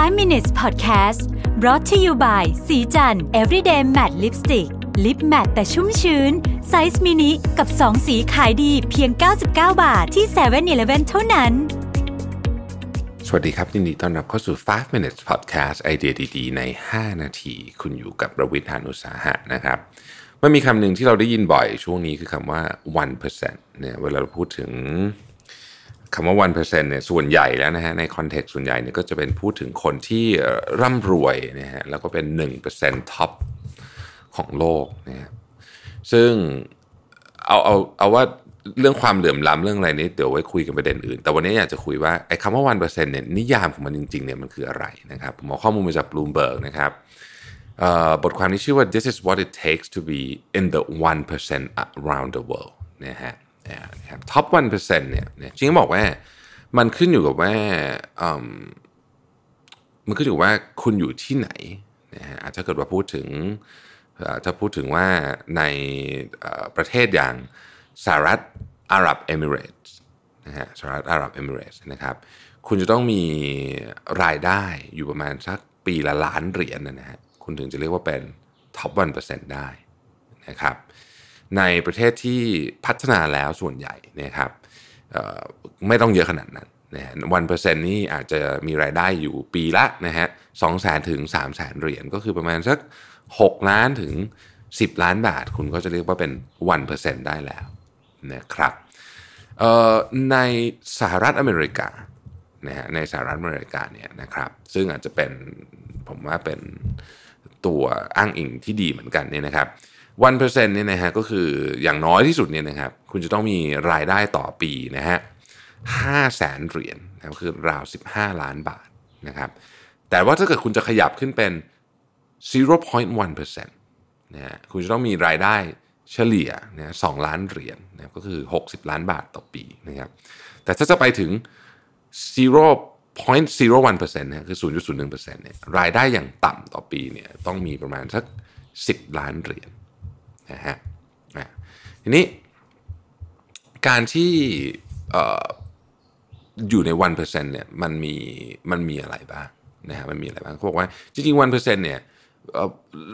5 minutes podcast brought to you by ศรีจันทร์ everyday matte lipstick lip matte แต่ชุ่มชื้น ไซส์มินิกับ 2 สีขายดีเพียง 99 บาทที่7 e เ e ่ e อเท่านั้น สวัสดีครับ ยินดีต้อนรับเข้าสู่ 5 minutes podcast ไอเดียดีๆ ใน 5 นาที คุณอยู่กับผมรวิศ หาญอุตสาหะนะครับมันมีคำหนึ่งที่เราได้ยินบ่อยช่วงนี้คือคำว่า 1%เนี่ยเวลาเราพูดถึง คำว่า 1%เนี่ยส่วนใหญ่แล้วนะฮะในคอนเท็กซ์ส่วนใหญ่เนี่ยก็จะเป็นพูดถึงคนที่ร่ำรวยนะฮะแล้วก็เป็น 1%ท็อปของโลกนะฮะซึ่งเอาเอาเอาว่าเรื่องความเหลื่อมล้ำเรื่องอะไรนี้เดี๋ยวไว้คุยกันประเด็นอื่น แต่วันนี้อยากจะคุยว่าไอ้คำว่า 1%เนี่ยนิยามของมันจริงๆเนี่ยมันคืออะไรนะครับผมเอาข้อมูลมาจาก Bloomberg นะครับบทความนี้ชื่อว่า this is what it takes to be in the 1% around the world นะฮะนะครับ ท็อปวันเปอร์เซ็นต์เนี่ยจริงๆบอกว่ามันขึ้นอยู่กับว่ามันขึ้นอยู่ว่าคุณอยู่ที่ไหนนะฮะอาเกิดว่าพูดถึงถ้าพูดถึงว่าในประเทศอย่างสหรัฐอาหรับเอมิเรตส์นะฮะสหรัฐอาหรับเอมิเรตส์นะครับ คุณจะต้องมีรายได้อยู่ประมาณสักปีละล้านเหรียญนะฮะคุณถึงจะเรียกว่าเป็น top one percent ได้นะครับ ในประเทศที่พัฒนาแล้วส่วนใหญ่นะครับไม่ต้องเยอะขนาดนั้นนะฮะ one percent นี่อาจจะมีรายได้อยู่ปีละนะฮะสองแสนถึงสามแสนเหรียญก็คือประมาณสักหกล้านถึงสิบล้านบาท คุณก็จะเรียกว่าเป็น one percent ได้แล้วนะครับในสหรัฐอเมริกานะฮะในสหรัฐอเมริกาเนี่ยนะครับซึ่งอาจจะเป็นผมว่าเป็นตัวอ้างอิงที่ดีเหมือนกันเนี่ยนะครับ วันเปอร์เซ็นต์เนี่ยนะฮะก็คืออย่างน้อยที่สุดเนี่ยนะครับคุณจะต้องมีรายได้ต่อปีนะฮะห้าแสนเหรียญนะคือราว 15 ล้านบาทนะครับแต่ว่าถ้าเกิดคุณจะขยับขึ้นเป็น 0.1%นะฮะคุณจะต้องมีรายได้เฉลี่ยนะสล้านเหรียญนะก็คือ 60 ล้านบาทต่อปีนะครับแต่ถ้าจะไปถึง 0.01%นะคือ 0.01%เนี่ยรายได้อย่างต่ำต่อปีเนี่ยต้องมีประมาณสัก 10 ล้านเหรียญ นะฮะทีนี้การที่อยู่ใน one percent เนี่ยมันมีมันมีอะไรบ้างนะฮะมันมีอะไรบ้างเขาบอกว่าจริงๆ one percent เนี่ย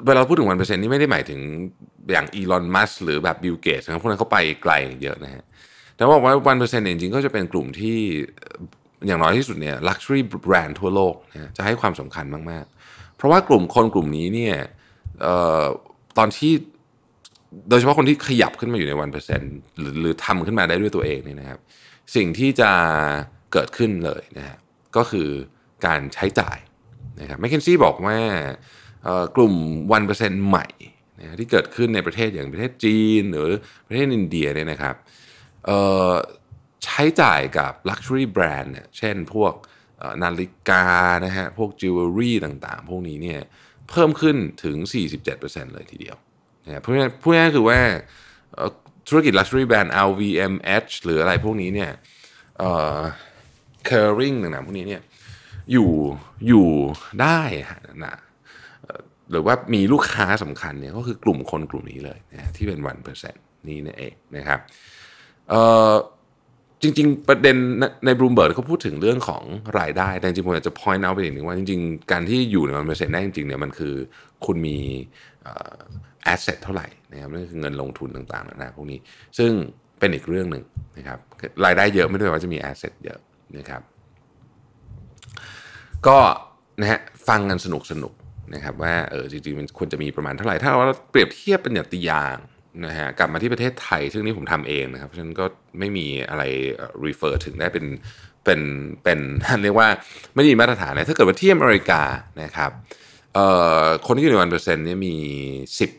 เวลาพูดถึง one percent นี่ไม่ได้หมายถึงอย่าง Elon Musk หรือแบบ Bill Gates นะพวกนั้นเขาไปไกลเยอะนะฮะแต่ว่า one percent จริงๆก็จะเป็นกลุ่มที่อย่างน้อยที่สุดเนี่ย luxury brand ทั่วโลกนะจะให้ความสำคัญมากๆ เพราะว่ากลุ่มคนกลุ่มนี้เนี่ยตอนที่ โดยเฉพาะคนที่ขยับขึ้นมาอยู่ใน one percent หรือหรือทำขึ้นมาได้ด้วยตัวเองเนี่ยนะครับ สิ่งที่จะเกิดขึ้นเลยนะฮะก็คือการใช้จ่ายนะครับ McKinsey บอกว่ากลุ่ม one percent ใหม่นะที่เกิดขึ้นในประเทศอย่างประเทศจีนหรือประเทศอินเดียเนี่ยนะครับใช้จ่ายกับ Luxury Brand เนี่ยเช่นพวกนาฬิกานะฮะพวกจิวเวลรี่ต่างๆ พวกนี้เนี่ยเพิ่มขึ้นถึง 47%เลยทีเดียว นะพูดง่ายพูดง่ายคือว่าธุรกิจ Luxury Brand LVMH หรืออะไรพวกนี้เนี่ยเอ่อ Kering ต่างๆพวกนี้เนี่ยอยู่อยู่ได้นะหรือว่ามีลูกค้าสำคัญเนี่ยก็คือกลุ่มคนกลุ่มนี้เลยนะที่เป็น one percent นี่นั่นเองนะครับเอ่อ จริง ๆ ประเด็นในบลูมเบิร์ดเขาพูดถึงเรื่องของรายได้ แต่จริงๆผมอยากจะ point out ไปอีกหนึ่งว่าจริง ๆ การที่อยู่ใน one percent ได้จริงๆเนี่ยมันคือคุณมี asset เท่าไหร่นะครับนั่นคือเงินลงทุนต่างๆนะพวกนี้ ซึ่งเป็นอีกเรื่องหนึ่งนะครับรายได้เยอะไม่ได้แปลว่าจะมีแอสเซทเยอะนะครับ ก็นะฮะฟังกันสนุกสนุกนะครับว่าเออจริงๆมันควรจะมีประมาณเท่าไหร่ ถ้าเราเปรียบเทียบเป็นอย่างตัวอย่าง นะฮะกลับมาที่ประเทศไทย ซึ่งนี่ผมทำเองนะครับฉะนั้นก็ไม่มีอะไร refer ถึงได้เป็นเป็นเป็นเรียกว่าไม่มีมาตรฐานนะถ้าเกิดว่าที่อเมริกานะครับเอ่อคนที่อยู่ในวันเปอร์เซ็นต์นี่มีสิบ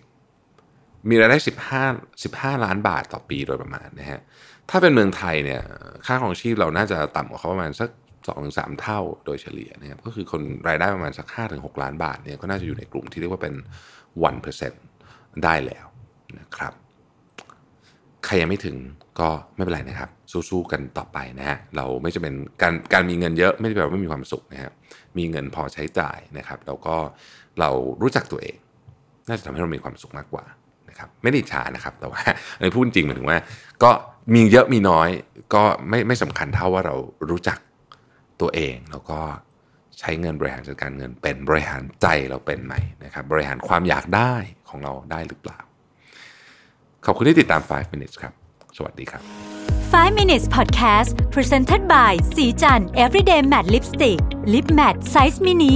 มีรายได้สิบห้าสิบห้าล้านบาทต่อปีโดยประมาณนะฮะถ้าเป็นเมืองไทยเนี่ยค่าของชีพเราน่าจะต่ำกว่าเขาประมาณสักสองถึงสามเท่าโดยเฉลี่ยนะครับก็คือคนรายได้ประมาณสักห้าถึงหกล้านบาทเนี่ยก็น่าจะอยู่ในกลุ่มที่เรียกว่าเป็นวันเปอร์เซ็นต์ได้แล้ว นะครับ ใครยังไม่ถึงก็ไม่เป็นไรนะครับ สู้ๆกันต่อไปนะฮะเราไม่จะเป็นการการมีเงินเยอะไม่ได้แปลว่าไม่มีความสุขนะฮะมีเงินพอใช้จ่ายนะครับ แล้วก็เรารู้จักตัวเอง น่าจะทำให้เรามีความสุขมากกว่านะครับไม่ได้ช้านะครับ แต่ว่าในพูดจริงหมายถึงว่า ก็มีเยอะมีน้อย ก็ไม่ไม่สำคัญเท่าว่าเรารู้จักตัวเองแล้วก็ใช้เงินบริหารจัดการเงินเป็นบริหารใจเราเป็นไหมนะครับ บริหารความอยากได้ของเราได้หรือเปล่า ขอบคุณที่ติดตาม 5 minutes ครับ สวัสดีครับ 5 minutes podcast presented by สีจัน everyday matte lipstick lip matte size mini